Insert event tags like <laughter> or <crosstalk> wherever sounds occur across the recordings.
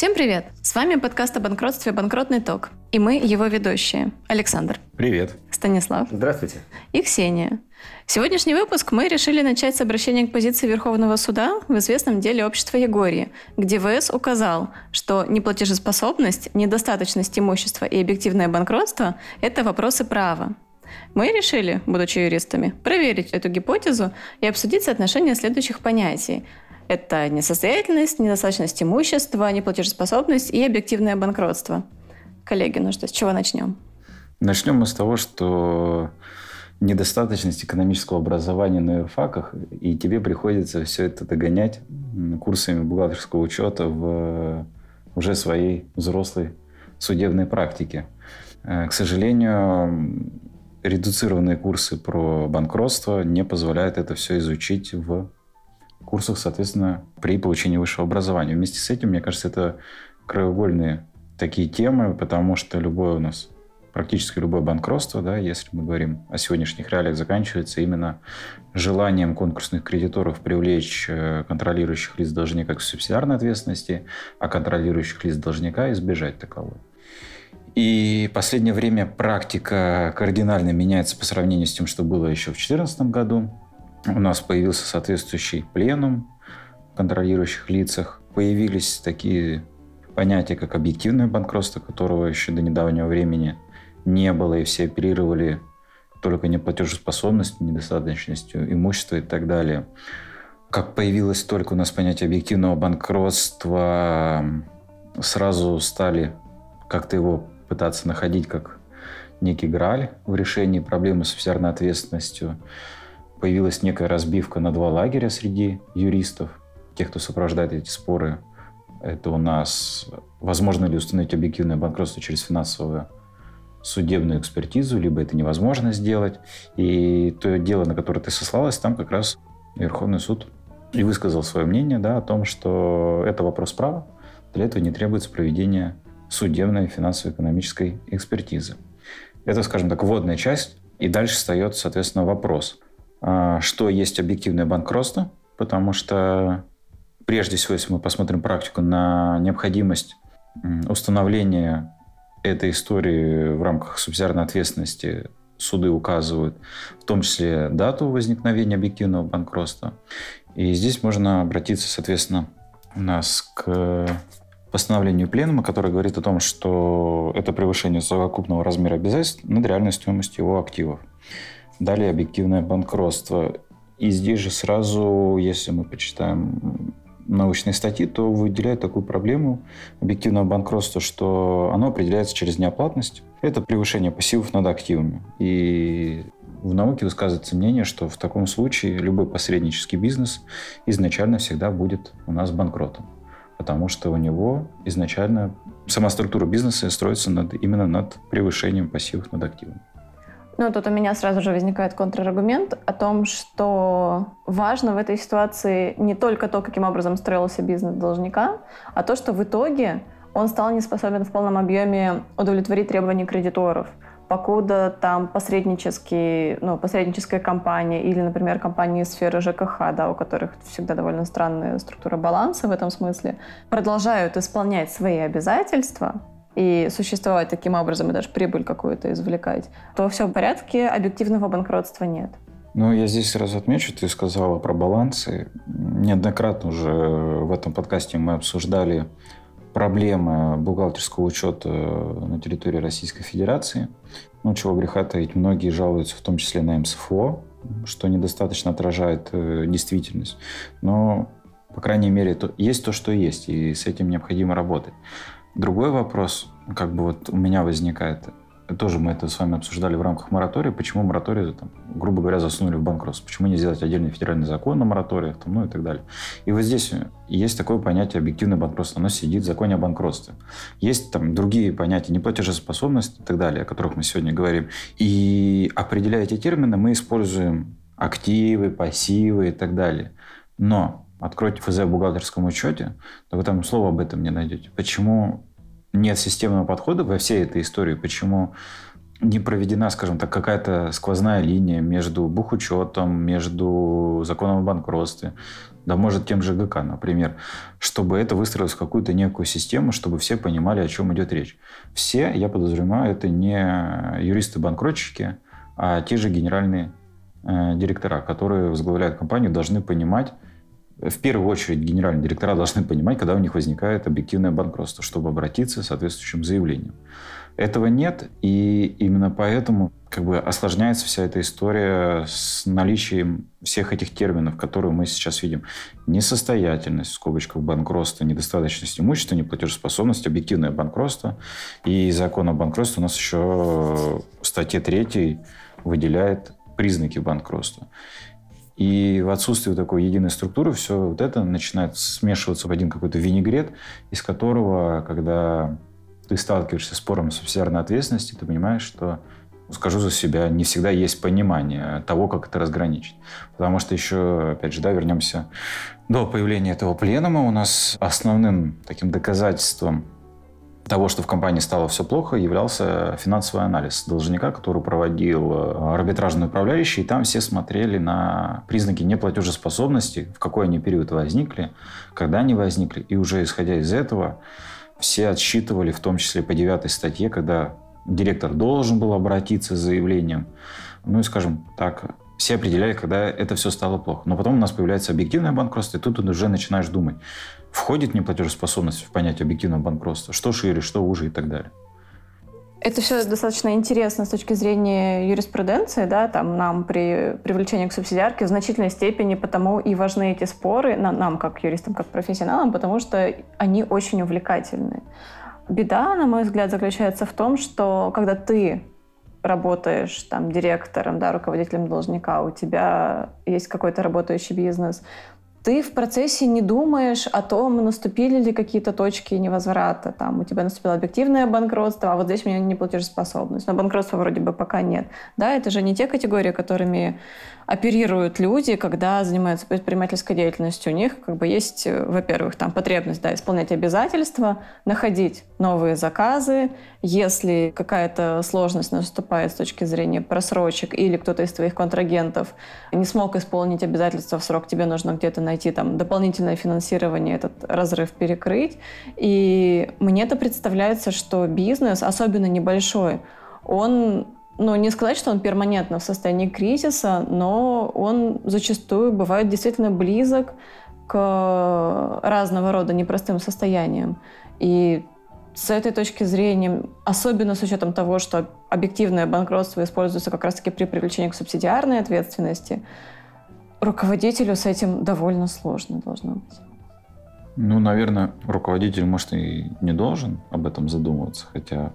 Всем привет! С вами подкаст о банкротстве «Банкротный ток». И мы его ведущие. Александр. Привет. Станислав. Здравствуйте. И Ксения. Сегодняшний выпуск мы решили начать с обращения к позиции Верховного суда в известном деле общества Егории, где ВС указал, что неплатежеспособность, недостаточность имущества и объективное банкротство – это вопросы права. Мы решили, будучи юристами, проверить эту гипотезу и обсудить соотношение следующих понятий. Это несостоятельность, недостаточность имущества, неплатежеспособность и объективное банкротство. Коллеги, ну что, с чего начнем? Начнем мы с того, что недостаточность экономического образования на юрфаках, и тебе приходится все это догонять курсами бухгалтерского учета в уже своей взрослой судебной практике. Э, к сожалению, редуцированные курсы про банкротство не позволяют это все изучить в курсах, соответственно, при получении высшего образования. Вместе с этим, мне кажется, это краеугольные такие темы, потому что любое у нас практически любое банкротство, да, если мы говорим о сегодняшних реалиях, заканчивается именно желанием конкурсных кредиторов привлечь э, контролирующих лиц должника к субсидиарной ответственности, а контролирующих лиц должника избежать таковой. И в последнее время практика кардинально меняется по сравнению с тем, что было еще в 2014 году. У нас появился соответствующий пленум в контролирующих лицах. Появились такие понятия, как объективное банкротство, которого еще до недавнего времени не было, и все оперировали только неплатежеспособностью, недостаточностью имущества и так далее. Как появилось только у нас понятие объективного банкротства, сразу стали как-то его пытаться находить как некий граль в решении проблемы с субсидиарной ответственностью. Появилась некая разбивка на два лагеря среди юристов, тех, кто сопровождает эти споры. Это у нас возможно ли установить объективное банкротство через финансовую судебную экспертизу, либо это невозможно сделать. И то дело, на которое ты сослалась, там как раз Верховный суд и высказал свое мнение да, о том, что это вопрос права, для этого не требуется проведение судебной финансово-экономической экспертизы. Это, скажем так, вводная часть. И дальше встает, соответственно, вопрос, что есть объективное банкротство, потому что прежде всего, если мы посмотрим практику на необходимость установления этой истории в рамках субсидиарной ответственности суды указывают, в том числе дату возникновения объективного банкротства. И здесь можно обратиться, соответственно, у нас к постановлению Пленума, которое говорит о том, что это превышение совокупного размера обязательств над реальной стоимостью его активов. Далее объективное банкротство. И здесь же сразу, если мы почитаем научные статьи, то выделяют такую проблему объективного банкротства, что оно определяется через неоплатность. Это превышение пассивов над активами. И в науке высказывается мнение, что в таком случае любой посреднический бизнес изначально всегда будет у нас банкротом потому что у него изначально сама структура бизнеса строится над, именно над превышением пассивов над активами. Ну, тут у меня сразу же возникает контраргумент о том, что важно в этой ситуации не только то, каким образом строился бизнес должника, а то, что в итоге он стал не способен в полном объеме удовлетворить требования кредиторов – покуда там посреднические, ну, посредническая компания или, например, компании сферы ЖКХ, да, у которых всегда довольно странная структура баланса в этом смысле, продолжают исполнять свои обязательства, и существовать таким образом, и даже прибыль какую-то извлекать, то все в порядке, объективного банкротства нет. Ну, я здесь сразу отмечу, ты сказала про балансы. Неоднократно уже в этом подкасте мы обсуждали проблемы бухгалтерского учета на территории Российской Федерации. Ну, чего греха таить, многие жалуются, в том числе на МСФО, что недостаточно отражает э, действительность. Но, по крайней мере, то, есть то, что есть, и с этим необходимо работать. Другой вопрос, как бы вот у меня возникает, тоже мы это с вами обсуждали в рамках моратория, почему мораторий, там, грубо говоря, засунули в банкротство, почему не сделать отдельный федеральный закон на мораториях, там, ну и так далее. И вот здесь есть такое понятие объективное банкротство, оно сидит в законе о банкротстве. Есть там другие понятия, неплатежеспособность и так далее, о которых мы сегодня говорим. И определяя эти термины, мы используем активы, пассивы и так далее. Но откройте ФЗ в бухгалтерском учете, то вы там слова об этом не найдете. Почему нет системного подхода во всей этой истории, почему не проведена, скажем так, какая-то сквозная линия между бухучетом, между законом о банкротстве, да может тем же ГК, например, чтобы это выстроилось в какую-то некую систему, чтобы все понимали, о чем идет речь. Все, я подозреваю, это не юристы-банкротчики, а те же генеральные э, директора, которые возглавляют компанию, должны понимать, в первую очередь генеральные директора должны понимать, когда у них возникает объективное банкротство, чтобы обратиться с соответствующим заявлением. Этого нет, и именно поэтому как бы осложняется вся эта история с наличием всех этих терминов, которые мы сейчас видим. Несостоятельность, в скобочках банкротство, недостаточность имущества, неплатежеспособность, объективное банкротство. И закон о банкротстве у нас еще в статье 3 выделяет признаки банкротства. И в отсутствии такой единой структуры все вот это начинает смешиваться в один какой-то винегрет, из которого, когда ты сталкиваешься с спором субсидиарной ответственности, ты понимаешь, что скажу за себя, не всегда есть понимание того, как это разграничить. Потому что еще, опять же, да, вернемся до появления этого пленума, у нас основным таким доказательством того, что в компании стало все плохо, являлся финансовый анализ должника, который проводил э, арбитражный управляющий, и там все смотрели на признаки неплатежеспособности, в какой они период возникли, когда они возникли, и уже исходя из этого все отсчитывали, в том числе по девятой статье, когда директор должен был обратиться с заявлением. Ну и, скажем так, все определяли, когда это все стало плохо. Но потом у нас появляется объективное банкротство, и тут уже начинаешь думать, входит неплатежеспособность в понятие объективного банкротства, что шире, что уже и так далее. Это все достаточно интересно с точки зрения юриспруденции, да, там нам при привлечении к субсидиарке в значительной степени потому и важны эти споры, нам, как юристам, как профессионалам, потому что они очень увлекательны. Беда, на мой взгляд, заключается в том, что когда ты работаешь там директором, да, руководителем должника, у тебя есть какой-то работающий бизнес, ты в процессе не думаешь о том, наступили ли какие-то точки невозврата. Там у тебя наступило объективное банкротство, а вот здесь у меня неплатежеспособность. Но банкротства вроде бы пока нет. Да, это же не те категории, которыми оперируют люди, когда занимаются предпринимательской деятельностью. У них как бы есть, э, во-первых, там потребность да, исполнять обязательства, находить новые заказы. Если какая-то сложность наступает с точки зрения просрочек или кто-то из твоих контрагентов не смог исполнить обязательства в срок, тебе нужно где-то найти там дополнительное финансирование, этот разрыв перекрыть. И мне это представляется, что бизнес, особенно небольшой, он ну, не сказать, что он перманентно в состоянии кризиса, но он зачастую бывает действительно близок к разного рода непростым состояниям. И с этой точки зрения, особенно с учетом того, что объективное банкротство используется как раз-таки при привлечении к субсидиарной ответственности, руководителю с этим довольно сложно должно быть. Ну, наверное, руководитель, может, и не должен об этом задумываться, хотя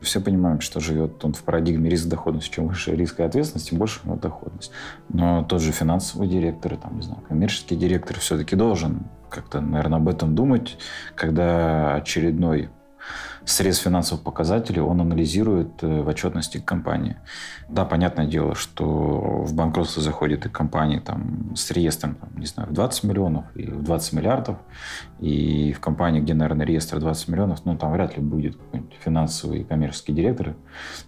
все понимают, что живет он в парадигме риск-доходности. Чем выше риск и ответственность, тем больше у него доходность. Но тот же финансовый директор, там, не знаю, коммерческий директор все-таки должен как-то, наверное, об этом думать, когда очередной средств финансовых показателей он анализирует э, в отчетности компании. Да, понятное дело, что в банкротство заходит и компании там, с реестром, там, не знаю, в 20 миллионов и в 20 миллиардов. И в компании, где, наверное, реестр 20 миллионов, ну, там вряд ли будет какой-нибудь финансовый и коммерческий директор.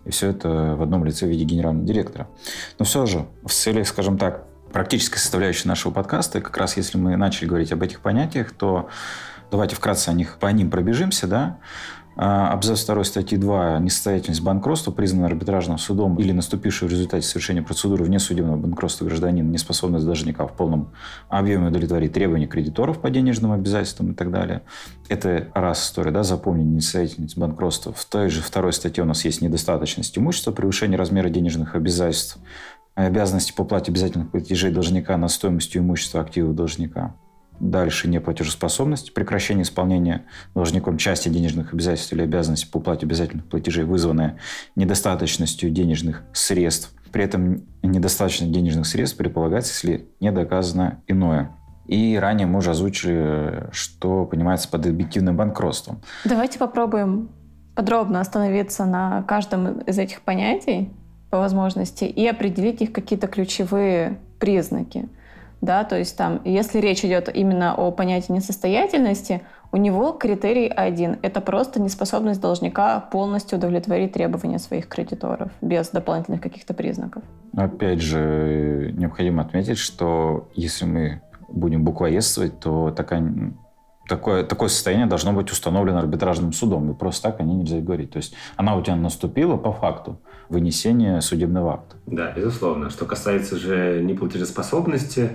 И все это в одном лице в виде генерального директора. Но все же, в целях, скажем так, практической составляющей нашего подкаста, как раз если мы начали говорить об этих понятиях, то давайте вкратце о них, по ним пробежимся, да. А, абзац 2 статьи 2 «Несостоятельность банкротства, признана арбитражным судом или наступившую в результате совершения процедуры вне судебного банкротства гражданина неспособность должника в полном объеме удовлетворить требования кредиторов по денежным обязательствам и так далее». Это раз история, да, запомни несостоятельность банкротства. В той же второй статье у нас есть недостаточность имущества, превышение размера денежных обязательств, обязанности по плате обязательных платежей должника над стоимостью имущества активов должника. Дальше неплатежеспособность, прекращение исполнения должником части денежных обязательств или обязанностей по уплате обязательных платежей, вызванная недостаточностью денежных средств. При этом недостаточность денежных средств предполагается, если не доказано иное. И ранее мы уже озвучили, что понимается под объективным банкротством. Давайте попробуем подробно остановиться на каждом из этих понятий по возможности и определить их какие-то ключевые признаки – да, то есть там, если речь идет именно о понятии несостоятельности, У него критерий один – это просто неспособность должника полностью удовлетворить требования своих кредиторов без дополнительных каких-то признаков. Опять же, необходимо отметить, что если мы будем буквоедствовать, то такая такое, такое состояние должно быть установлено арбитражным судом. И просто так о ней нельзя говорить. То есть она у тебя наступила по факту вынесения судебного акта. Да, безусловно. Что касается же неплатежеспособности,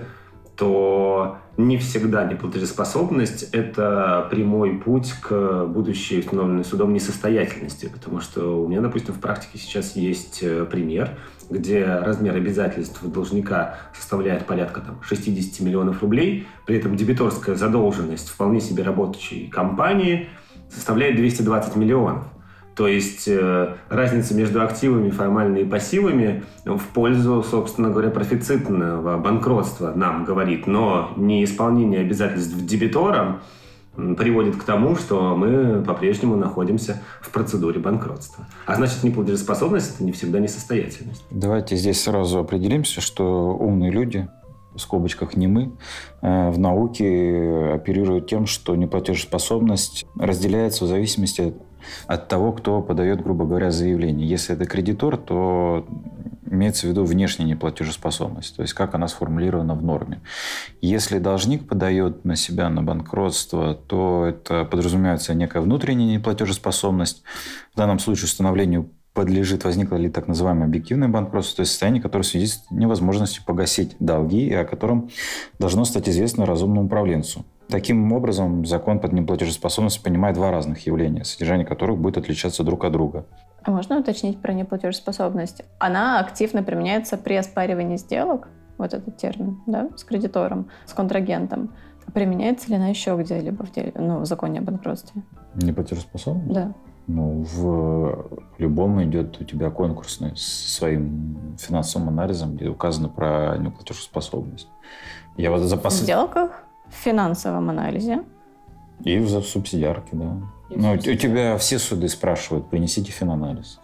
то не всегда неплатежеспособность – это прямой путь к будущей установленной судом несостоятельности. Потому что у меня, допустим, в практике сейчас есть э, пример, где размер обязательств должника составляет порядка там, 60 миллионов рублей, при этом дебиторская задолженность вполне себе работающей компании составляет 220 миллионов. То есть э, разница между активами формальными и пассивами в пользу, собственно говоря, профицитного банкротства нам говорит, но неисполнение обязательств дебитором приводит к тому, что мы по-прежнему находимся в процедуре банкротства. А значит, неплатежеспособность – это не всегда несостоятельность. Давайте здесь сразу определимся, что умные люди в скобочках не мы, э, в науке оперируют тем, что неплатежеспособность разделяется в зависимости от того, кто подает, грубо говоря, заявление. Если это кредитор, то имеется в виду внешняя неплатежеспособность, то есть как она сформулирована в норме. Если должник подает на себя на банкротство, то это подразумевается некая внутренняя неплатежеспособность. В данном случае установлению подлежит, возникло ли так называемое объективное банкротство, то есть состояние, которое свидетельствует невозможностью погасить долги, и о котором должно стать известно разумному управленцу. Таким образом, закон под неплатежеспособностью понимает два разных явления, содержание которых будет отличаться друг от друга. А можно уточнить про неплатежеспособность? Она активно применяется при оспаривании сделок, вот этот термин, да, с кредитором, с контрагентом. Применяется ли она еще где-либо в, деле, ну, в законе о банкротстве? Неплатежеспособность? Да. Ну, в любом идет у тебя конкурсный с своим финансовым анализом, где указано про неплатежеспособность. Я вот за В сделках? В финансовом анализе. И в субсидиарке, да. И ну, у тебя все суды спрашивают, принесите финанализ.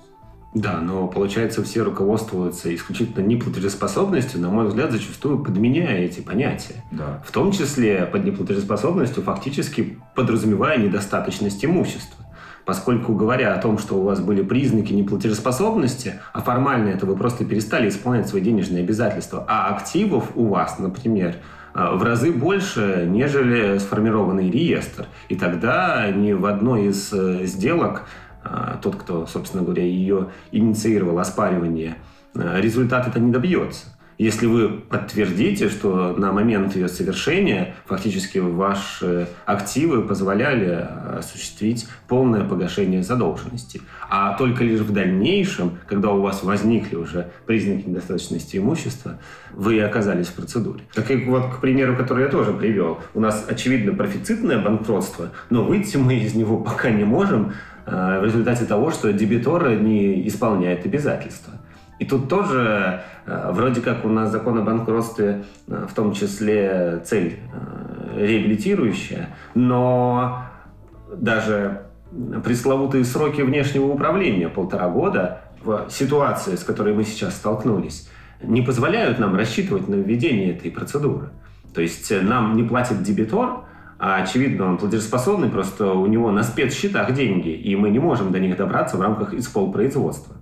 Да, но получается, все руководствуются исключительно неплатежеспособностью, на мой взгляд, зачастую подменяя эти понятия. Да. В том числе под неплатежеспособностью фактически подразумевая недостаточность имущества. Поскольку, говоря о том, что у вас были признаки неплатежеспособности, а формально это вы просто перестали исполнять свои денежные обязательства, а активов у вас, например, а, в разы больше, нежели сформированный реестр. И тогда ни в одной из э, сделок а, тот, кто, собственно говоря, ее инициировал, оспаривание, результат это не добьется. Если вы подтвердите, что на момент ее совершения фактически ваши активы позволяли осуществить полное погашение задолженности, а только лишь в дальнейшем, когда у вас возникли уже признаки недостаточности имущества, вы оказались в процедуре. Так и вот, к примеру, который я тоже привел, у нас очевидно профицитное банкротство, но выйти мы из него пока не можем э, в результате того, что дебитор не исполняет обязательства. И тут тоже э, вроде как у нас закон о банкротстве э, в том числе цель э, реабилитирующая, но даже пресловутые сроки внешнего управления полтора года в ситуации, с которой мы сейчас столкнулись, не позволяют нам рассчитывать на введение этой процедуры. То есть нам не платит дебитор, а очевидно он платежеспособный, просто у него на спецсчетах деньги, и мы не можем до них добраться в рамках исполпроизводства.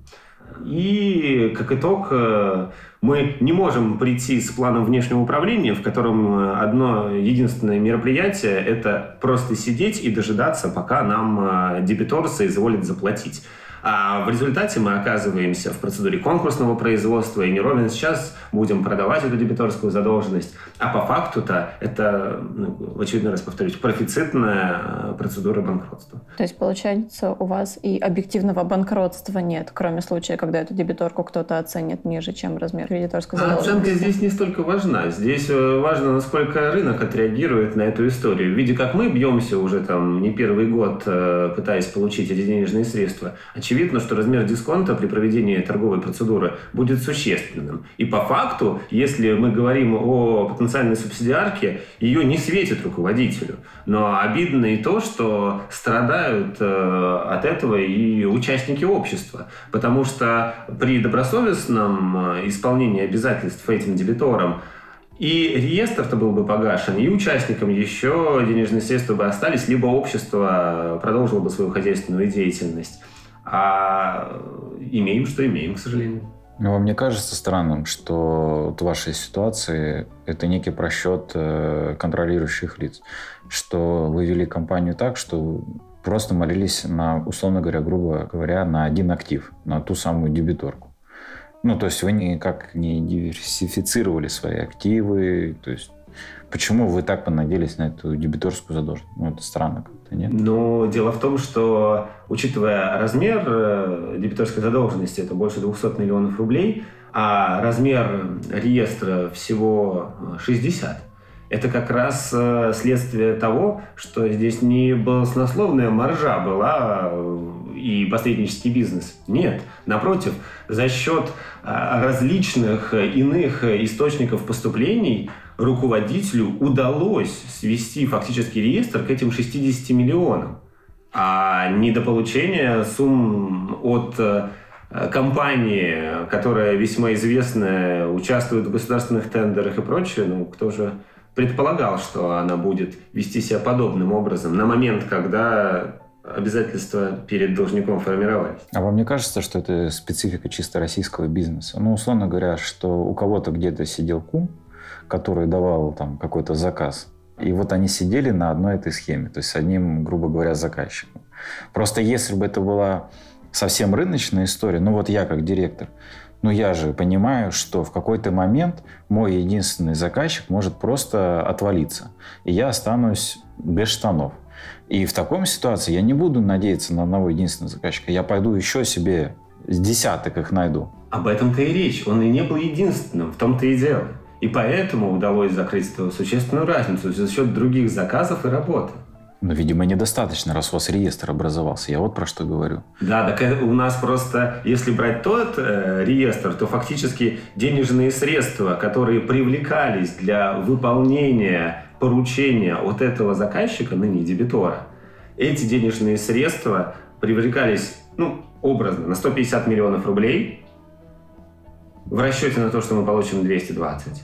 И, как итог, э, мы не можем прийти с планом внешнего управления, в котором э, одно единственное мероприятие – это просто сидеть и дожидаться, пока нам э, дебитор соизволит заплатить. А в результате мы оказываемся в процедуре конкурсного производства, и не ровен сейчас будем продавать эту дебиторскую задолженность. А по факту-то это, ну, в раз повторюсь, профицитная э, процедура банкротства. То есть, получается, у вас и объективного банкротства нет, кроме случая, когда эту дебиторку кто-то оценит ниже, чем размер кредиторской а задолженности? оценка здесь не столько важна. Здесь э, важно, насколько рынок отреагирует на эту историю. Видя, как мы бьемся уже там не первый год, э, пытаясь получить эти денежные средства, очевидно, что размер дисконта при проведении торговой процедуры будет существенным. И по факту, если мы говорим о потенциальной субсидиарке, ее не светит руководителю. Но обидно и то, что страдают э, от этого и участники общества. Потому что при добросовестном э, исполнении обязательств этим дебиторам и реестр-то был бы погашен, и участникам еще денежные средства бы остались, либо общество продолжило бы свою хозяйственную деятельность. А имеем, что имеем, к сожалению. Ну, мне кажется странным, что вот в вашей ситуации это некий просчет э, контролирующих лиц, что вы вели компанию так, что просто молились на, условно говоря, грубо говоря, на один актив, на ту самую дебиторку. Ну, то есть вы никак не диверсифицировали свои активы, то есть Почему вы так понадеялись на эту дебиторскую задолженность? Ну, это странно как-то, нет? Ну, дело в том, что, учитывая размер э, дебиторской задолженности, это больше 200 миллионов рублей, а размер реестра всего 60, это как раз э, следствие того, что здесь не баснословная маржа была э, и посреднический бизнес. Нет, напротив, за счет различных иных источников поступлений – руководителю удалось свести фактически реестр к этим 60 миллионам, а недополучение сумм от э, компании, которая весьма известная, участвует в государственных тендерах и прочее, ну, кто же предполагал, что она будет вести себя подобным образом на момент, когда обязательства перед должником формировались. А вам не кажется, что это специфика чисто российского бизнеса? Ну, условно говоря, что у кого-то где-то сидел кум, который давал там какой-то заказ. И вот они сидели на одной этой схеме, то есть одним, грубо говоря, заказчиком. Просто если бы это была совсем рыночная история, ну вот я как директор, ну я же понимаю, что в какой-то момент мой единственный заказчик может просто отвалиться, и я останусь без штанов. И в такой ситуации я не буду надеяться на одного единственного заказчика. Я пойду еще себе с десяток их найду. Об этом-то и речь. Он и не был единственным. В том-то и дело. И поэтому удалось закрыть существенную разницу за счет других заказов и работы. Ну, видимо, недостаточно, раз у вас реестр образовался. Я вот про что говорю. Да, так у нас просто, если брать тот э, реестр, то фактически денежные средства, которые привлекались для выполнения поручения от этого заказчика, ныне дебитора, эти денежные средства привлекались, ну, образно, на 150 миллионов рублей в расчете на то, что мы получим 220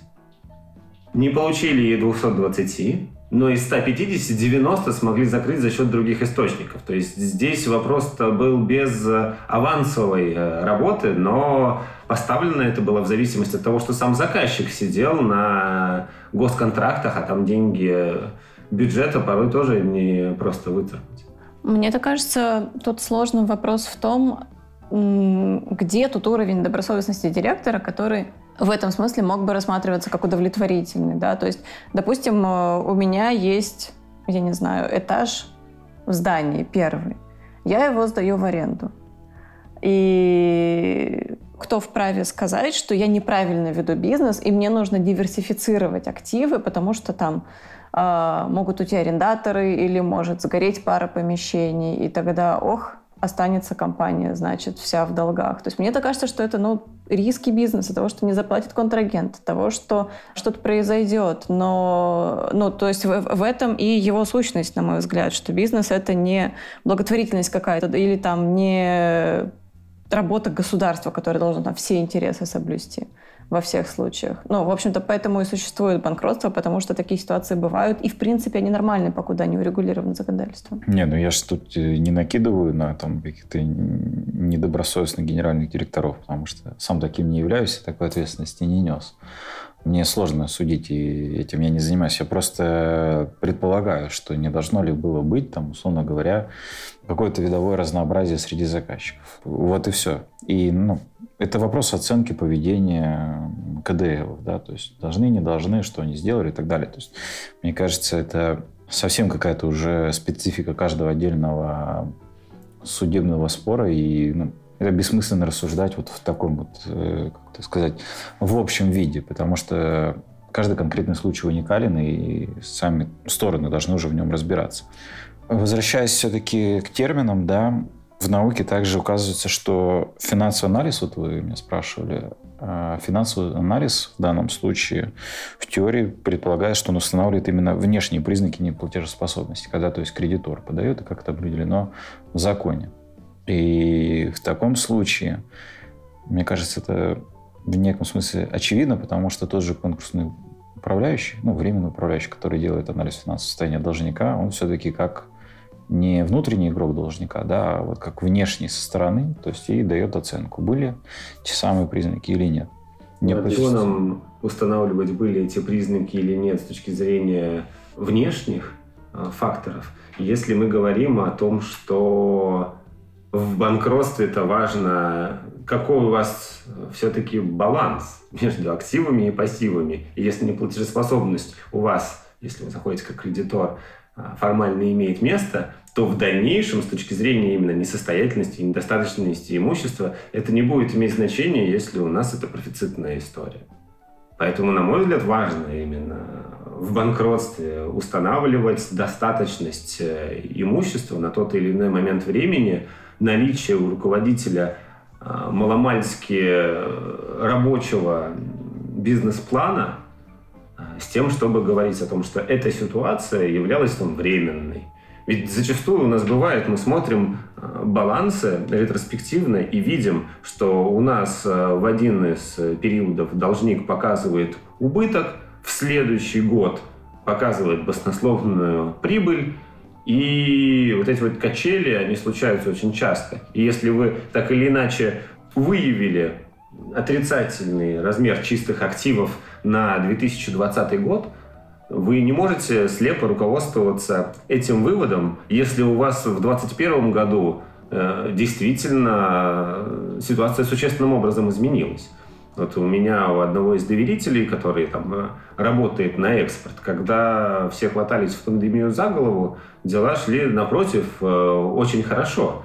не получили и 220, но из 150 90 смогли закрыть за счет других источников. То есть здесь вопрос-то был без э, авансовой э, работы, но поставлено это было в зависимости от того, что сам заказчик сидел на госконтрактах, а там деньги бюджета порой тоже не просто выторгнуть. Мне так кажется, тут сложный вопрос в том, где тут уровень добросовестности директора, который в этом смысле мог бы рассматриваться как удовлетворительный, да, то есть, допустим, э, у меня есть, я не знаю, этаж в здании первый, я его сдаю в аренду, и кто вправе сказать, что я неправильно веду бизнес, и мне нужно диверсифицировать активы, потому что там э, могут уйти арендаторы или может сгореть пара помещений, и тогда, ох, останется компания, значит, вся в долгах. То есть мне так кажется, что это, ну, риски бизнеса, того, что не заплатит контрагент, того, что что-то произойдет. Но, ну, то есть в, в этом и его сущность, на мой взгляд, что бизнес — это не благотворительность какая-то или там не работа государства, которое должно там все интересы соблюсти во всех случаях. Ну, в общем-то, поэтому и существует банкротство, потому что такие ситуации бывают, и, в принципе, они нормальны, покуда не урегулированы законодательством. Не, ну я же тут э, не накидываю на там каких-то недобросовестных генеральных директоров, потому что сам таким не являюсь и такой ответственности не нес. Мне сложно судить, и этим я не занимаюсь. Я просто предполагаю, что не должно ли было быть, там, условно говоря, какое-то видовое разнообразие среди заказчиков. Вот и все. И, ну, это вопрос оценки поведения КДЛ, да, то есть должны, не должны, что они сделали и так далее. То есть, мне кажется, это совсем какая-то уже специфика каждого отдельного судебного спора, и ну, это бессмысленно рассуждать вот в таком вот, э, как сказать, в общем виде, потому что каждый конкретный случай уникален, и сами стороны должны уже в нем разбираться. Возвращаясь все-таки к терминам, да, в науке также указывается, что финансовый анализ, вот вы меня спрашивали, а финансовый анализ в данном случае в теории предполагает, что он устанавливает именно внешние признаки неплатежеспособности, когда то есть кредитор подает, и как это определено в законе. И в таком случае, мне кажется, это в неком смысле очевидно, потому что тот же конкурсный управляющий, ну, временный управляющий, который делает анализ финансового состояния должника, он все-таки как не внутренний игрок должника, да, а вот как внешний со стороны, то есть и дает оценку, были те самые признаки или нет. Не а чего нам устанавливать, были эти признаки или нет с точки зрения внешних э, факторов, если мы говорим о том, что в банкротстве это важно, какой у вас все-таки баланс между активами и пассивами. И если неплатежеспособность у вас, если вы заходите как кредитор, а, формально имеет место, то в дальнейшем, с точки зрения именно несостоятельности и недостаточности имущества, это не будет иметь значения, если у нас это профицитная история. Поэтому, на мой взгляд, важно именно в банкротстве устанавливать достаточность э, имущества на тот или иной момент времени, наличие у руководителя а, маломальски э, рабочего бизнес-плана а, с тем, чтобы говорить о том, что эта ситуация являлась там временной. Ведь зачастую у нас бывает, мы смотрим а, балансы ретроспективно и видим, что у нас в один из периодов должник показывает убыток, в следующий год показывает баснословную прибыль, и вот эти вот качели, они случаются очень часто. И если вы так или иначе выявили отрицательный размер чистых активов на 2020 год, вы не можете слепо руководствоваться этим выводом, если у вас в 2021 году э, действительно ситуация существенным образом изменилась. Вот у меня у одного из доверителей, который там э, работает на экспорт, когда все хватались в пандемию за голову, дела шли напротив э, очень хорошо.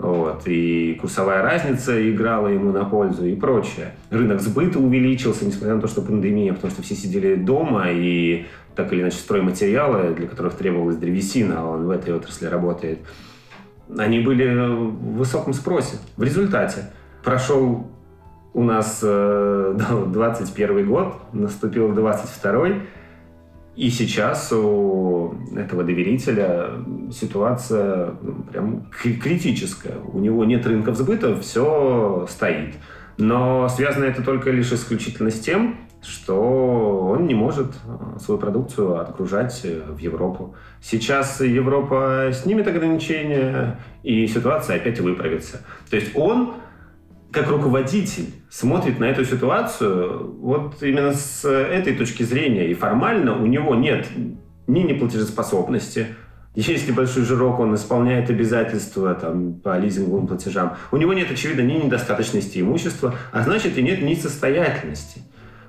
Вот. И курсовая разница играла ему на пользу и прочее. Рынок сбыта увеличился, несмотря на то, что пандемия, потому что все сидели дома и так или иначе стройматериалы, для которых требовалась древесина, а он в этой отрасли работает, они были в высоком спросе. В результате прошел у нас э, <laughs> 21 год, наступил 22 и сейчас у этого доверителя ситуация ну, прям критическая. У него нет рынков сбыта, все стоит. Но связано это только лишь исключительно с тем, что он не может э, свою продукцию отгружать э, в Европу. Сейчас Европа снимет ограничения, и ситуация опять выправится. То есть он как руководитель смотрит на эту ситуацию вот именно с этой точки зрения. И формально у него нет ни неплатежеспособности, есть небольшой жирок, он исполняет обязательства там, по лизинговым платежам. У него нет, очевидно, ни недостаточности имущества, а значит и нет несостоятельности.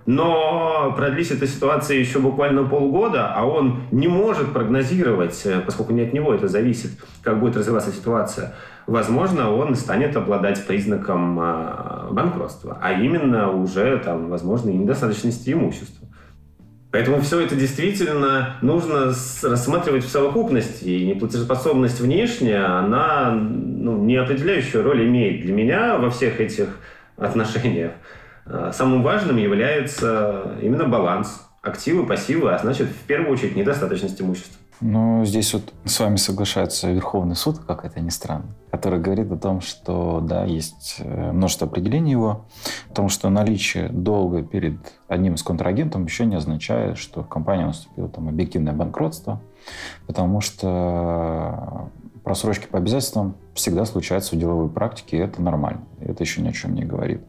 Но продлись эта ситуация еще буквально полгода, а он не может прогнозировать, э, поскольку не от него это зависит, как будет развиваться ситуация возможно, он станет обладать признаком а, банкротства, а именно уже, там, возможно, недостаточности имущества. Поэтому все это действительно нужно рассматривать в совокупности. И неплатежеспособность внешняя, она ну, не определяющую роль имеет для меня во всех этих отношениях. А, самым важным является именно баланс. Активы, пассивы, а значит, в первую очередь, недостаточность имущества. Ну, здесь вот с вами соглашается Верховный суд, как это ни странно, который говорит о том, что, да, есть э, множество определений его, о том, что наличие долга перед одним из контрагентов еще не означает, что в компании наступило там объективное банкротство, потому что просрочки по обязательствам всегда случаются в деловой практике, и это нормально. Это еще ни о чем не говорит.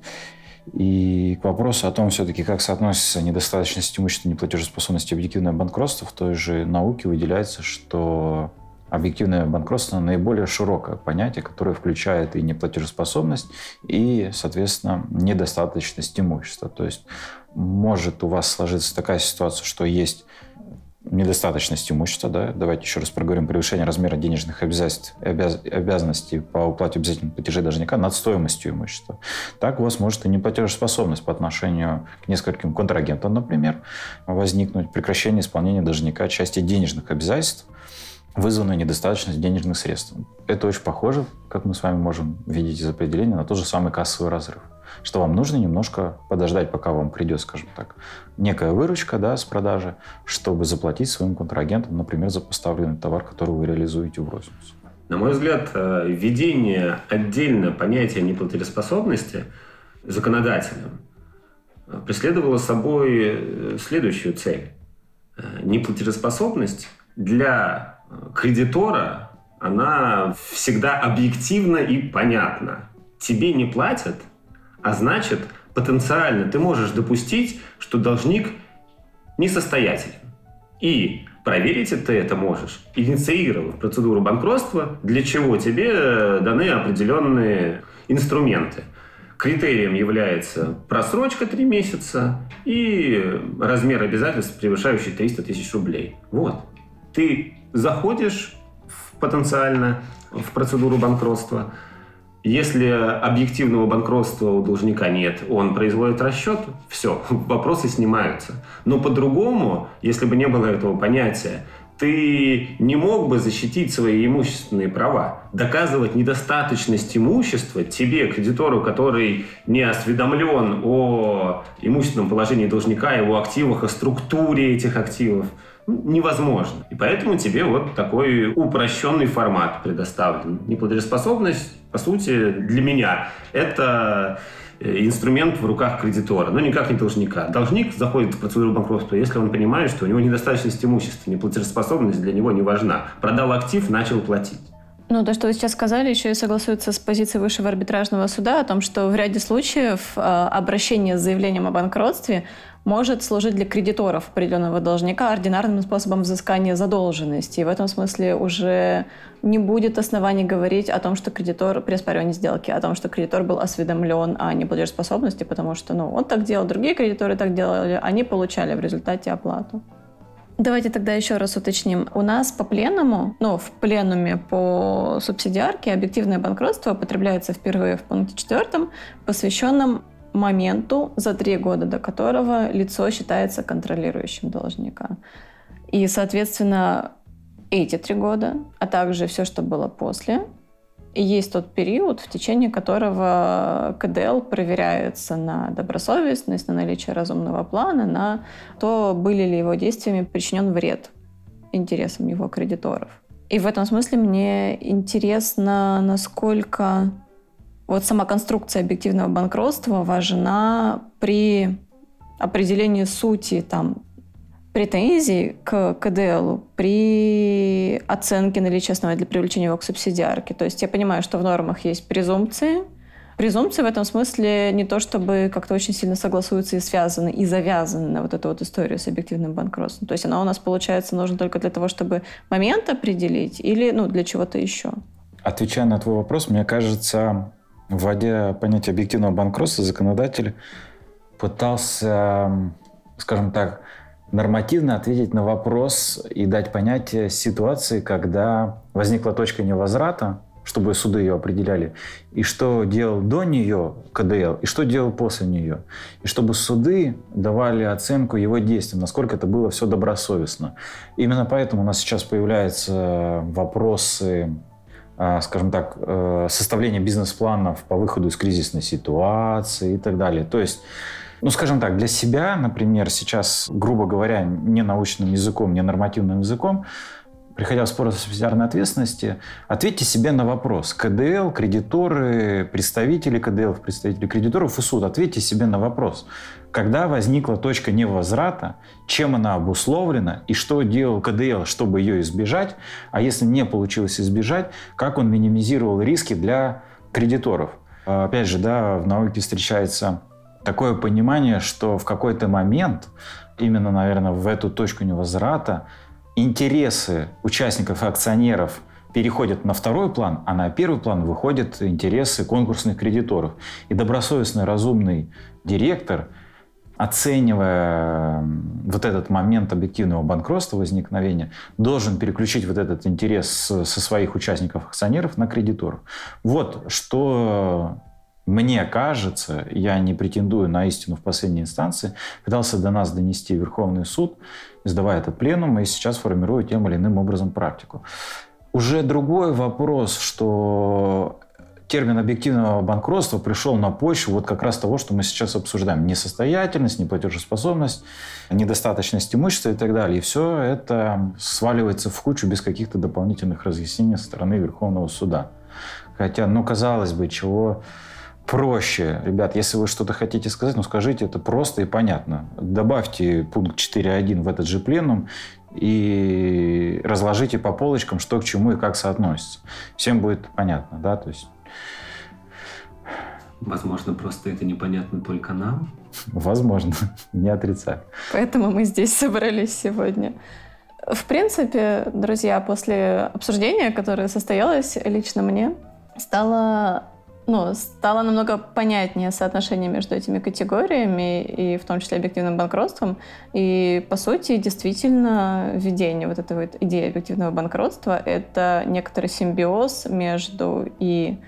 И к вопросу о том, все-таки, как соотносится недостаточность имущества, и объективное банкротство, в той же науке выделяется, что объективное банкротство наиболее широкое понятие, которое включает и неплатежеспособность, и, соответственно, недостаточность имущества. То есть может у вас сложиться такая ситуация, что есть недостаточность имущества, да, давайте еще раз проговорим, превышение размера денежных обязательств, обяз, обязанностей по уплате обязательных платежей должника над стоимостью имущества. Так у вас может и неплатежеспособность по отношению к нескольким контрагентам, например, возникнуть, прекращение исполнения должника части денежных обязательств, вызванная недостаточность денежных средств. Это очень похоже, как мы с вами можем видеть из определения, на тот же самый кассовый разрыв что вам нужно немножко подождать, пока вам придет, скажем так, некая выручка да, с продажи, чтобы заплатить своим контрагентам, например, за поставленный товар, который вы реализуете в розницу. На мой взгляд, э, введение отдельно понятия неплатежеспособности законодателем преследовала собой э, следующую цель. Э, неплатежеспособность для кредитора, она всегда объективна и понятна. Тебе не платят, а значит, потенциально ты можешь допустить, что должник несостоятелен. И проверить ты это можешь, инициировав процедуру банкротства, для чего тебе даны определенные инструменты. Критерием является просрочка 3 месяца и размер обязательств, превышающий 300 тысяч рублей. Вот. Ты заходишь в, потенциально в процедуру банкротства, если объективного банкротства у должника нет, он производит расчет, все, <laughs> вопросы снимаются. Но по-другому, если бы не было этого понятия, ты не мог бы защитить свои имущественные права. Доказывать недостаточность имущества тебе, кредитору, который не осведомлен о имущественном положении должника, его активах, о структуре этих активов, невозможно. И поэтому тебе вот такой упрощенный формат предоставлен. Неплатежеспособность, по сути, для меня это Э, инструмент в руках кредитора, но никак не должника. Должник заходит в процедуру банкротства, если он понимает, что у него недостаточность имущества, неплатежеспособность для него не важна. Продал актив, начал платить. Ну, то, что вы сейчас сказали, еще и согласуется с позицией Высшего арбитражного суда о том, что в ряде случаев э, обращение с заявлением о банкротстве может служить для кредиторов определенного должника ординарным способом взыскания задолженности. И в этом смысле уже не будет оснований говорить о том, что кредитор при оспаривании сделки, о том, что кредитор был осведомлен о неплатежеспособности, потому что ну, он так делал, другие кредиторы так делали, они получали в результате оплату. Давайте тогда еще раз уточним. У нас по пленуму, ну, в пленуме по субсидиарке объективное банкротство употребляется впервые в пункте четвертом, посвященном моменту, за три года до которого лицо считается контролирующим должника. И, соответственно, эти три года, а также все, что было после, и есть тот период, в течение которого КДЛ проверяется на добросовестность, на наличие разумного плана, на то, были ли его действиями причинен вред интересам его кредиторов. И в этом смысле мне интересно, насколько вот сама конструкция объективного банкротства важна при определении сути там, претензий к КДЛ при оценке наличия оснований для привлечения его к субсидиарке. То есть я понимаю, что в нормах есть презумпции. Презумпции в этом смысле не то чтобы как-то очень сильно согласуются и связаны, и завязаны на вот эту вот историю с объективным банкротством. То есть она у нас, получается, нужна только для того, чтобы момент определить или ну, для чего-то еще? Отвечая на твой вопрос, мне кажется, Вводя понятие объективного банкротства, законодатель пытался, скажем так, нормативно ответить на вопрос и дать понятие ситуации, когда возникла точка невозврата, чтобы суды ее определяли, и что делал до нее КДЛ, и что делал после нее. И чтобы суды давали оценку его действиям, насколько это было все добросовестно. Именно поэтому у нас сейчас появляются вопросы скажем так, э, составление бизнес-планов по выходу из кризисной ситуации и так далее. То есть ну, скажем так, для себя, например, сейчас, грубо говоря, не научным языком, не нормативным языком, приходя в спор о субсидиарной ответственности, ответьте себе на вопрос. КДЛ, кредиторы, представители КДЛ, представители кредиторов и суд, ответьте себе на вопрос. Когда возникла точка невозврата, чем она обусловлена и что делал КДЛ, чтобы ее избежать, а если не получилось избежать, как он минимизировал риски для кредиторов. Опять же, да, в науке встречается такое понимание, что в какой-то момент, именно, наверное, в эту точку невозврата, интересы участников и акционеров переходят на второй план, а на первый план выходят интересы конкурсных кредиторов. И добросовестный, разумный директор, оценивая вот этот момент объективного банкротства, возникновения, должен переключить вот этот интерес со своих участников акционеров на кредиторов. Вот что мне кажется, я не претендую на истину в последней инстанции, пытался до нас донести Верховный суд, сдавая этот пленум, и сейчас формирую тем или иным образом практику. Уже другой вопрос, что термин объективного банкротства пришел на почву вот как раз того, что мы сейчас обсуждаем. Несостоятельность, неплатежеспособность, недостаточность имущества и так далее. И все это сваливается в кучу без каких-то дополнительных разъяснений со стороны Верховного суда. Хотя, ну, казалось бы, чего проще. Ребят, если вы что-то хотите сказать, ну скажите это просто и понятно. Добавьте пункт 4.1 в этот же пленум и разложите по полочкам, что к чему и как соотносится. Всем будет понятно, да, то есть... Возможно, просто это непонятно только нам. Возможно, <laughs> не отрицаю. Поэтому мы здесь собрались сегодня. В принципе, друзья, после обсуждения, которое состоялось лично мне, стало ну, стало намного понятнее соотношение между этими категориями, и в том числе объективным банкротством. И, по сути, действительно, введение вот этой вот идеи объективного банкротства — это некоторый симбиоз между и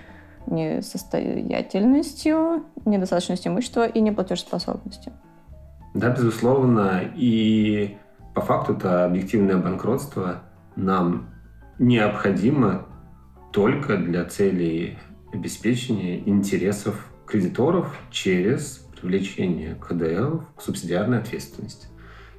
несостоятельностью, недостаточностью имущества и неплатежеспособностью. Да, безусловно. И по факту это объективное банкротство нам необходимо только для целей обеспечения интересов кредиторов через привлечение КДЛ к субсидиарной ответственности.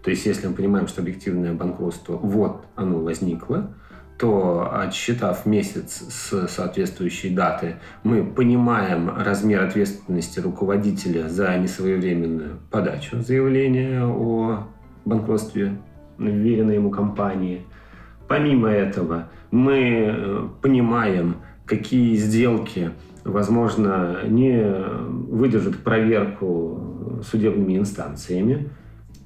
То есть, если мы понимаем, что объективное банкротство, вот оно возникло, то отсчитав месяц с соответствующей даты, мы понимаем размер ответственности руководителя за несвоевременную подачу заявления о банкротстве вверенной ему компании. Помимо этого, мы э, понимаем, какие сделки, возможно, не выдержат проверку судебными инстанциями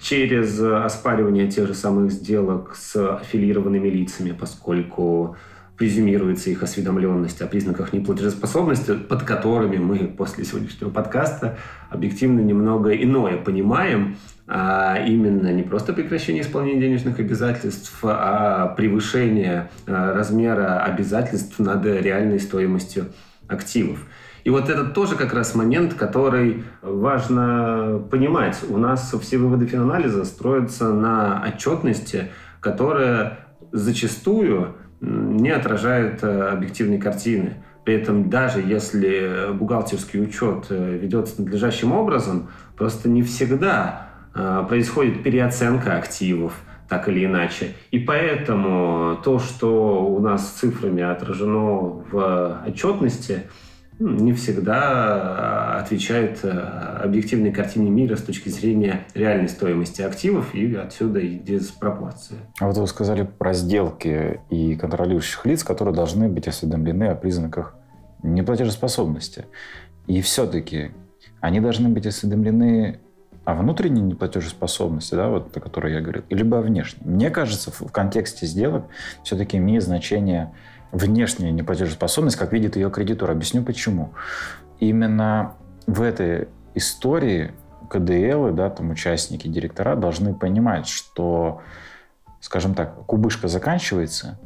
через оспаривание тех же самых сделок с аффилированными лицами, поскольку презюмируется их осведомленность о признаках неплатежеспособности, под которыми мы после сегодняшнего подкаста объективно немного иное понимаем, а именно не просто прекращение исполнения денежных обязательств, а превышение а, размера обязательств над реальной стоимостью активов. И вот это тоже как раз момент, который важно понимать. У нас все выводы финанализа строятся на отчетности, которая зачастую не отражает э, объективной картины. При этом даже если бухгалтерский учет э, ведется надлежащим образом, просто не всегда Э, происходит переоценка активов, так или иначе. И поэтому то, что у нас цифрами отражено в отчетности, не всегда отвечает э, объективной картине мира с точки зрения реальной стоимости активов, и отсюда и диспропорция. А вот вы сказали про сделки и контролирующих лиц, которые должны быть осведомлены о признаках неплатежеспособности. И все-таки они должны быть осведомлены о внутренней неплатежеспособности, да, вот о которой я говорил, либо о внешней. Мне кажется, в контексте сделок все-таки имеет значение внешняя неплатежеспособность, как видит ее кредитор. Объясню почему. Именно в этой истории КДЛ, да, там участники, директора должны понимать, что, скажем так, кубышка заканчивается,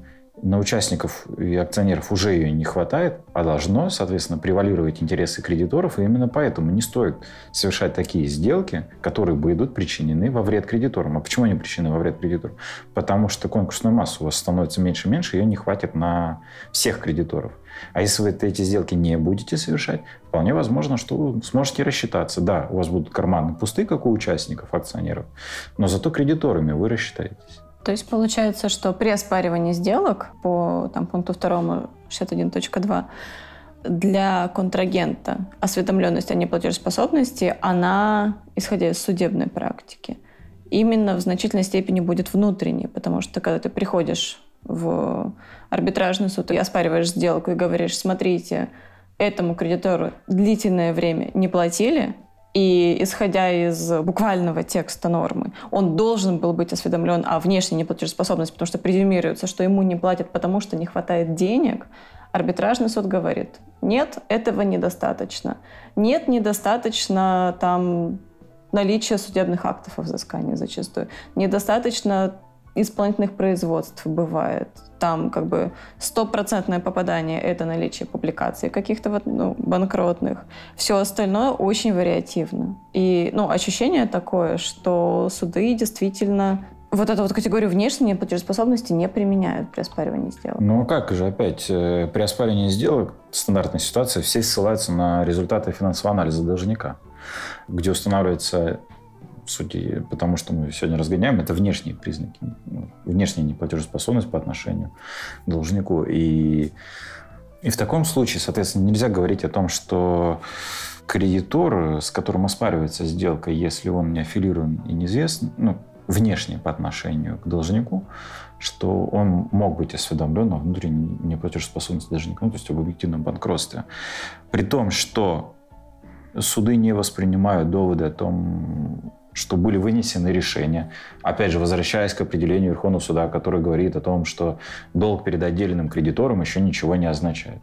на участников и акционеров уже ее не хватает, а должно, соответственно, превалировать интересы кредиторов, и именно поэтому не стоит совершать такие сделки, которые будут причинены во вред кредиторам. А почему они причинены во вред кредиторам? Потому что конкурсная масса у вас становится меньше и меньше, ее не хватит на всех кредиторов. А если вы эти сделки не будете совершать, вполне возможно, что вы сможете рассчитаться. Да, у вас будут карманы пусты, как у участников, акционеров, но зато кредиторами вы рассчитаетесь. То есть получается, что при оспаривании сделок по там, пункту 2 61.2 для контрагента осведомленность о неплатежеспособности, она, исходя из судебной практики, именно в значительной степени будет внутренней, потому что когда ты приходишь в арбитражный суд и оспариваешь сделку и говоришь, смотрите, этому кредитору длительное время не платили, и исходя из буквального текста нормы, он должен был быть осведомлен о внешней неплатежеспособности, потому что презюмируется, что ему не платят, потому что не хватает денег. Арбитражный суд говорит, нет, этого недостаточно. Нет, недостаточно там наличия судебных актов о взыскании зачастую. Недостаточно исполнительных производств бывает. Там как бы стопроцентное попадание — это наличие публикаций каких-то вот, ну, банкротных. Все остальное очень вариативно. И ну, ощущение такое, что суды действительно вот эту вот категорию внешней неплатежеспособности не применяют при оспаривании сделок. Ну а как же опять? Э, при оспаривании сделок стандартная ситуация, все ссылаются на результаты финансового анализа должника, где устанавливается сути, потому что мы сегодня разгоняем, это внешние признаки. Ну, внешняя неплатежеспособность по отношению к должнику. И И в таком случае, соответственно, нельзя говорить о том, что кредитор, с которым оспаривается сделка, если он не аффилирован и неизвестен, ну, внешне по отношению к должнику, что он мог быть осведомлен о внутренней неплатежеспособности должника, ну, то есть об объективном банкротстве. При том, что суды не воспринимают доводы о том, что были вынесены решения. Опять же, возвращаясь к определению Верховного суда, который говорит о том, что долг перед отдельным кредитором еще ничего не означает.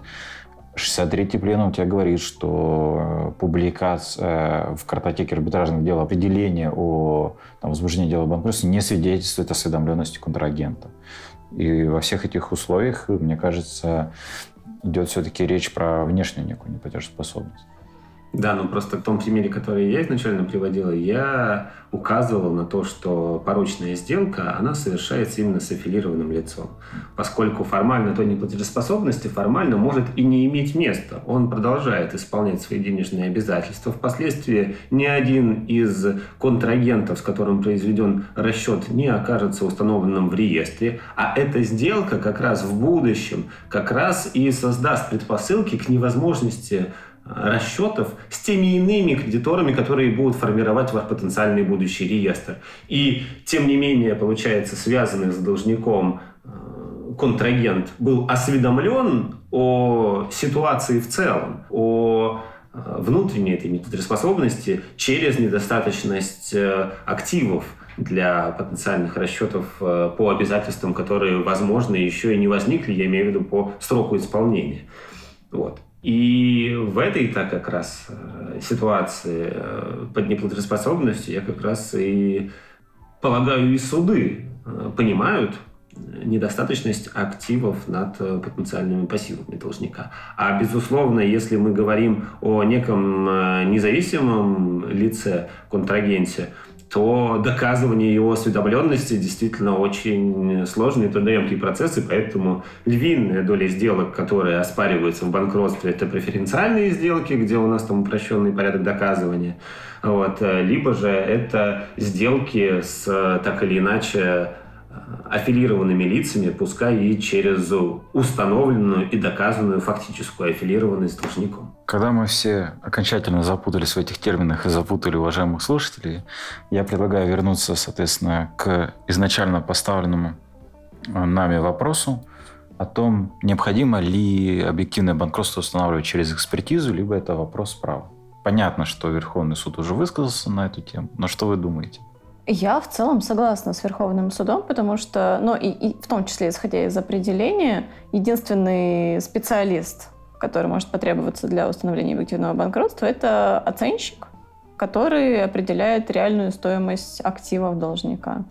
63-й пленум тебе говорит, что публикация в картотеке арбитражных дел определение о там, возбуждении дела банкротства не свидетельствует осведомленности контрагента. И во всех этих условиях, мне кажется, идет все-таки речь про внешнюю некую неплатежеспособность. Да, ну просто в том примере, который я изначально приводил, я указывал на то, что порочная сделка, она совершается именно с аффилированным лицом. Поскольку формально той неплатежеспособности формально может и не иметь места. Он продолжает исполнять свои денежные обязательства. Впоследствии ни один из контрагентов, с которым произведен расчет, не окажется установленным в реестре. А эта сделка как раз в будущем как раз и создаст предпосылки к невозможности расчетов с теми иными кредиторами, которые будут формировать ваш потенциальный будущий реестр. И, тем не менее, получается, связанный с должником э, контрагент был осведомлен о ситуации в целом, о э, внутренней этой неплатежеспособности через недостаточность э, активов для потенциальных расчетов по обязательствам, которые, возможно, еще и не возникли, я имею в виду по сроку исполнения. Вот. И в этой-то как раз э, ситуации э, под неплатежеспособностью я как раз и полагаю, и суды э, понимают недостаточность активов над потенциальными пассивами должника. А, безусловно, если мы говорим о неком независимом лице, контрагенте, то доказывание его осведомленности действительно очень сложный и трудоемкий процесс, и поэтому львиная доля сделок, которые оспариваются в банкротстве, это преференциальные сделки, где у нас там упрощенный порядок доказывания, вот, либо же это сделки с так или иначе аффилированными лицами, пускай и через установленную и доказанную фактическую аффилированность должником. Когда мы все окончательно запутались в этих терминах и запутали уважаемых слушателей, я предлагаю вернуться, соответственно, к изначально поставленному э, нами вопросу о том, необходимо ли объективное банкротство устанавливать через экспертизу, либо это вопрос права. Понятно, что Верховный суд уже высказался на эту тему, но что вы думаете? Я в целом согласна с Верховным судом, потому что, ну и, и в том числе исходя из определения, единственный специалист, который может потребоваться для установления объективного банкротства, это оценщик, который определяет реальную стоимость активов должника.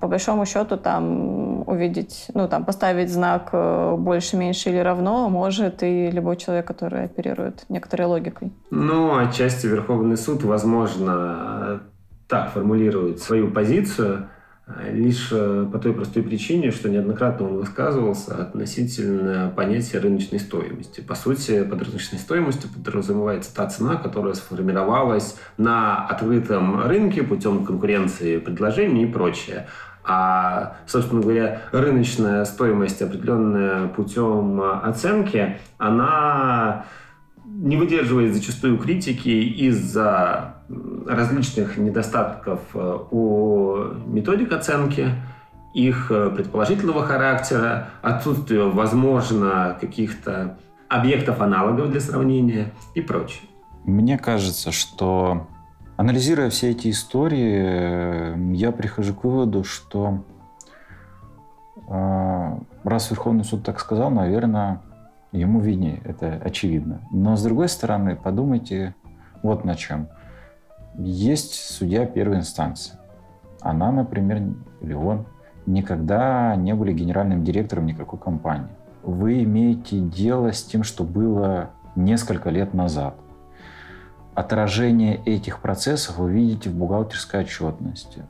По большому счету там увидеть, ну там поставить знак э, больше, меньше или равно может и любой человек, который оперирует некоторой логикой. Ну, отчасти Верховный суд, возможно, так формулирует свою позицию, э, лишь э, по той простой причине, что неоднократно он высказывался относительно понятия рыночной стоимости. По сути, под рыночной стоимостью подразумевается та цена, которая сформировалась на открытом рынке путем конкуренции предложений и прочее. А, собственно говоря, рыночная стоимость, определенная путем оценки, она не выдерживает зачастую критики из-за различных недостатков э, у методик оценки, их э, предположительного характера, отсутствие, возможно, каких-то объектов аналогов для сравнения и прочее. Мне кажется, что анализируя все эти истории, я прихожу к выводу, что э, раз Верховный суд так сказал, наверное, ему виднее, это очевидно. Но с другой стороны, подумайте вот на чем. Есть судья первой инстанции. Она, например, или он, никогда не были генеральным директором никакой компании. Вы имеете дело с тем, что было несколько лет назад. Отражение этих процессов вы видите в бухгалтерской отчетности,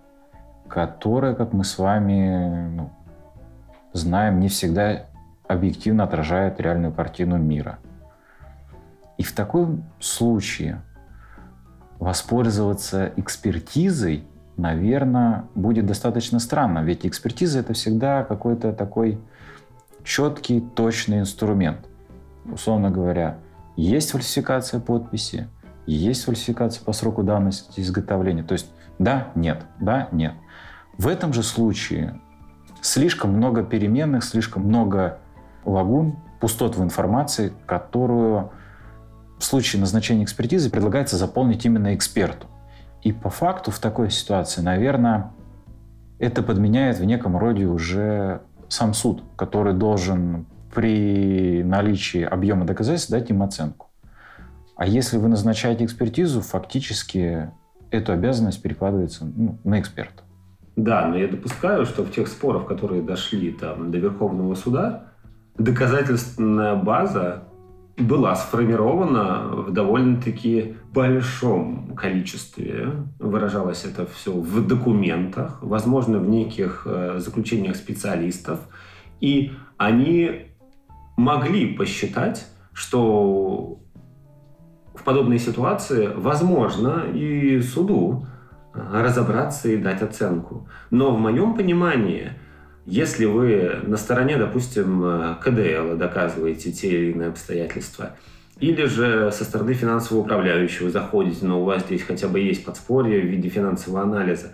которая, как мы с вами ну, знаем, не всегда объективно отражает реальную картину мира. И в таком случае воспользоваться экспертизой, наверное, будет достаточно странно. Ведь экспертиза – это всегда какой-то такой четкий, точный инструмент. условно говоря, есть фальсификация подписи, есть фальсификация по сроку давности изготовления. То есть да, нет, да, нет. В этом же случае слишком много переменных, слишком много лагун, пустот в информации, которую в случае назначения экспертизы предлагается заполнить именно эксперту. И по факту в такой ситуации, наверное, это подменяет в неком роде уже сам суд, который должен при наличии объема доказательств дать им оценку. А если вы назначаете экспертизу, фактически эту обязанность перекладывается ну, на эксперта. Да, но я допускаю, что в тех спорах, которые дошли там, до Верховного суда, доказательственная база была сформирована в довольно-таки большом количестве. Выражалось это все в документах, возможно, в неких э, заключениях специалистов. И они могли посчитать, что в подобной ситуации возможно и суду разобраться и дать оценку. Но в моем понимании, если вы на стороне, допустим, КДЛ доказываете те или иные обстоятельства, или же со стороны финансового управляющего заходите, но у вас здесь хотя бы есть подспорье в виде финансового анализа,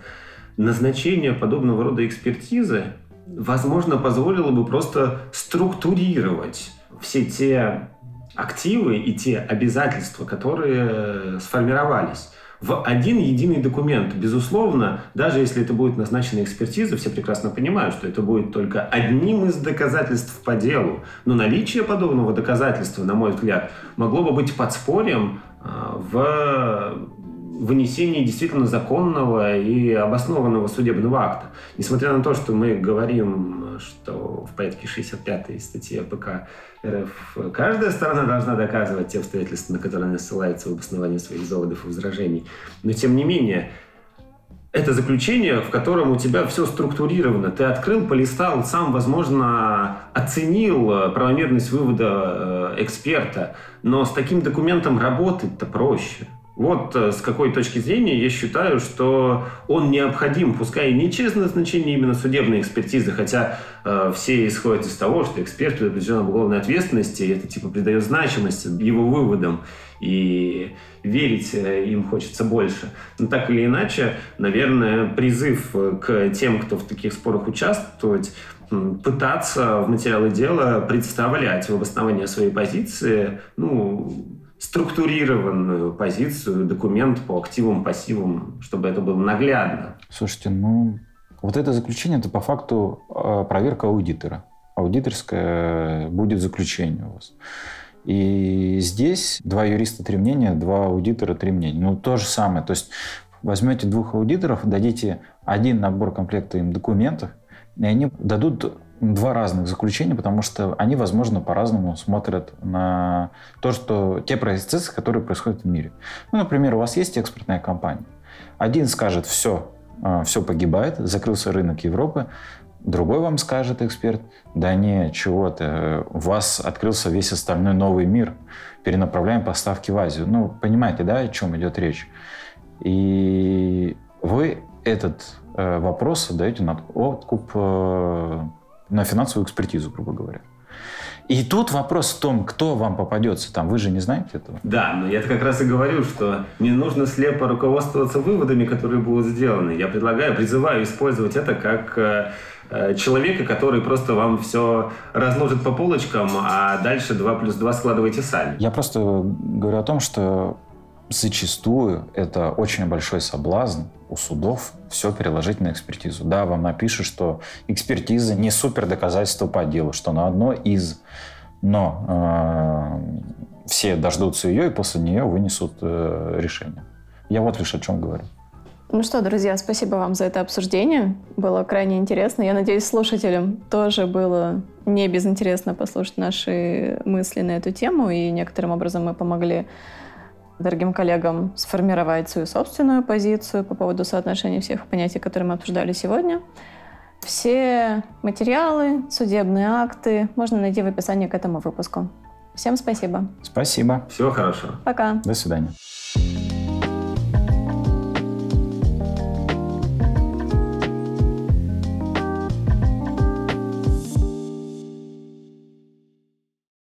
назначение подобного рода экспертизы, возможно, позволило бы просто структурировать все те активы и те обязательства, которые сформировались в один единый документ. Безусловно, даже если это будет назначена экспертиза, все прекрасно понимают, что это будет только одним из доказательств по делу. Но наличие подобного доказательства, на мой взгляд, могло бы быть подспорьем а, в вынесении действительно законного и обоснованного судебного акта. Несмотря на то, что мы говорим, что в порядке 65 статьи АПК РФ каждая сторона должна доказывать те обстоятельства, на которые она ссылается в обосновании своих доводов и возражений, но тем не менее, это заключение, в котором у тебя все структурировано. Ты открыл, полистал, сам, возможно, оценил правомерность вывода э, эксперта, но с таким документом работать-то проще. Вот э, с какой точки зрения я считаю, что он необходим, пускай и не через назначение именно судебной экспертизы, хотя э, все исходят из того, что эксперт предупрежден об уголовной ответственности, и это типа придает значимость его выводам, и верить э, им хочется больше. Но так или иначе, наверное, призыв к тем, кто в таких спорах участвует, пытаться в материалы дела представлять в обосновании своей позиции, ну, структурированную позицию, документ по активам, пассивам, чтобы это было наглядно. Слушайте, ну, вот это заключение, это по факту э, проверка аудитора. Аудиторское будет заключение у вас. И здесь два юриста, три мнения, два аудитора, три мнения. Ну, то же самое. То есть возьмете двух аудиторов, дадите один набор комплекта им документов, и они дадут два разных заключения, потому что они, возможно, по-разному смотрят на то, что те процессы, которые происходят в мире. Ну, например, у вас есть экспортная компания. Один скажет, все, а, все погибает, закрылся рынок Европы. Другой вам скажет, эксперт, да не, чего-то, у вас открылся весь остальной новый мир, перенаправляем поставки в Азию. Ну, понимаете, да, о чем идет речь? И вы этот э, вопрос даете на откуп э, на финансовую экспертизу, грубо говоря. И тут вопрос в том, кто вам попадется там. Вы же не знаете этого? Да, но я как раз и говорю, что не нужно слепо руководствоваться выводами, которые будут сделаны. Я предлагаю, призываю использовать это как э, э человека, который просто вам все разложит по полочкам, а дальше 2 плюс 2 складывайте сами. Я просто говорю о том, что зачастую это очень большой соблазн у судов все переложить на экспертизу. Да, вам напишут, что экспертиза не супер доказательство по делу, что на одно из, но э, все дождутся ее и после нее вынесут э, решение. Я вот лишь о чем говорю. Ну что, друзья, спасибо вам за это обсуждение. Было крайне интересно. Я надеюсь, слушателям тоже было не безинтересно послушать наши мысли на эту тему, и некоторым образом мы помогли дорогим коллегам сформировать свою собственную позицию по поводу соотношения всех понятий, которые мы обсуждали сегодня. Все материалы, судебные акты можно найти в описании к этому выпуску. Всем спасибо. Спасибо. Всего хорошего. Пока. До свидания.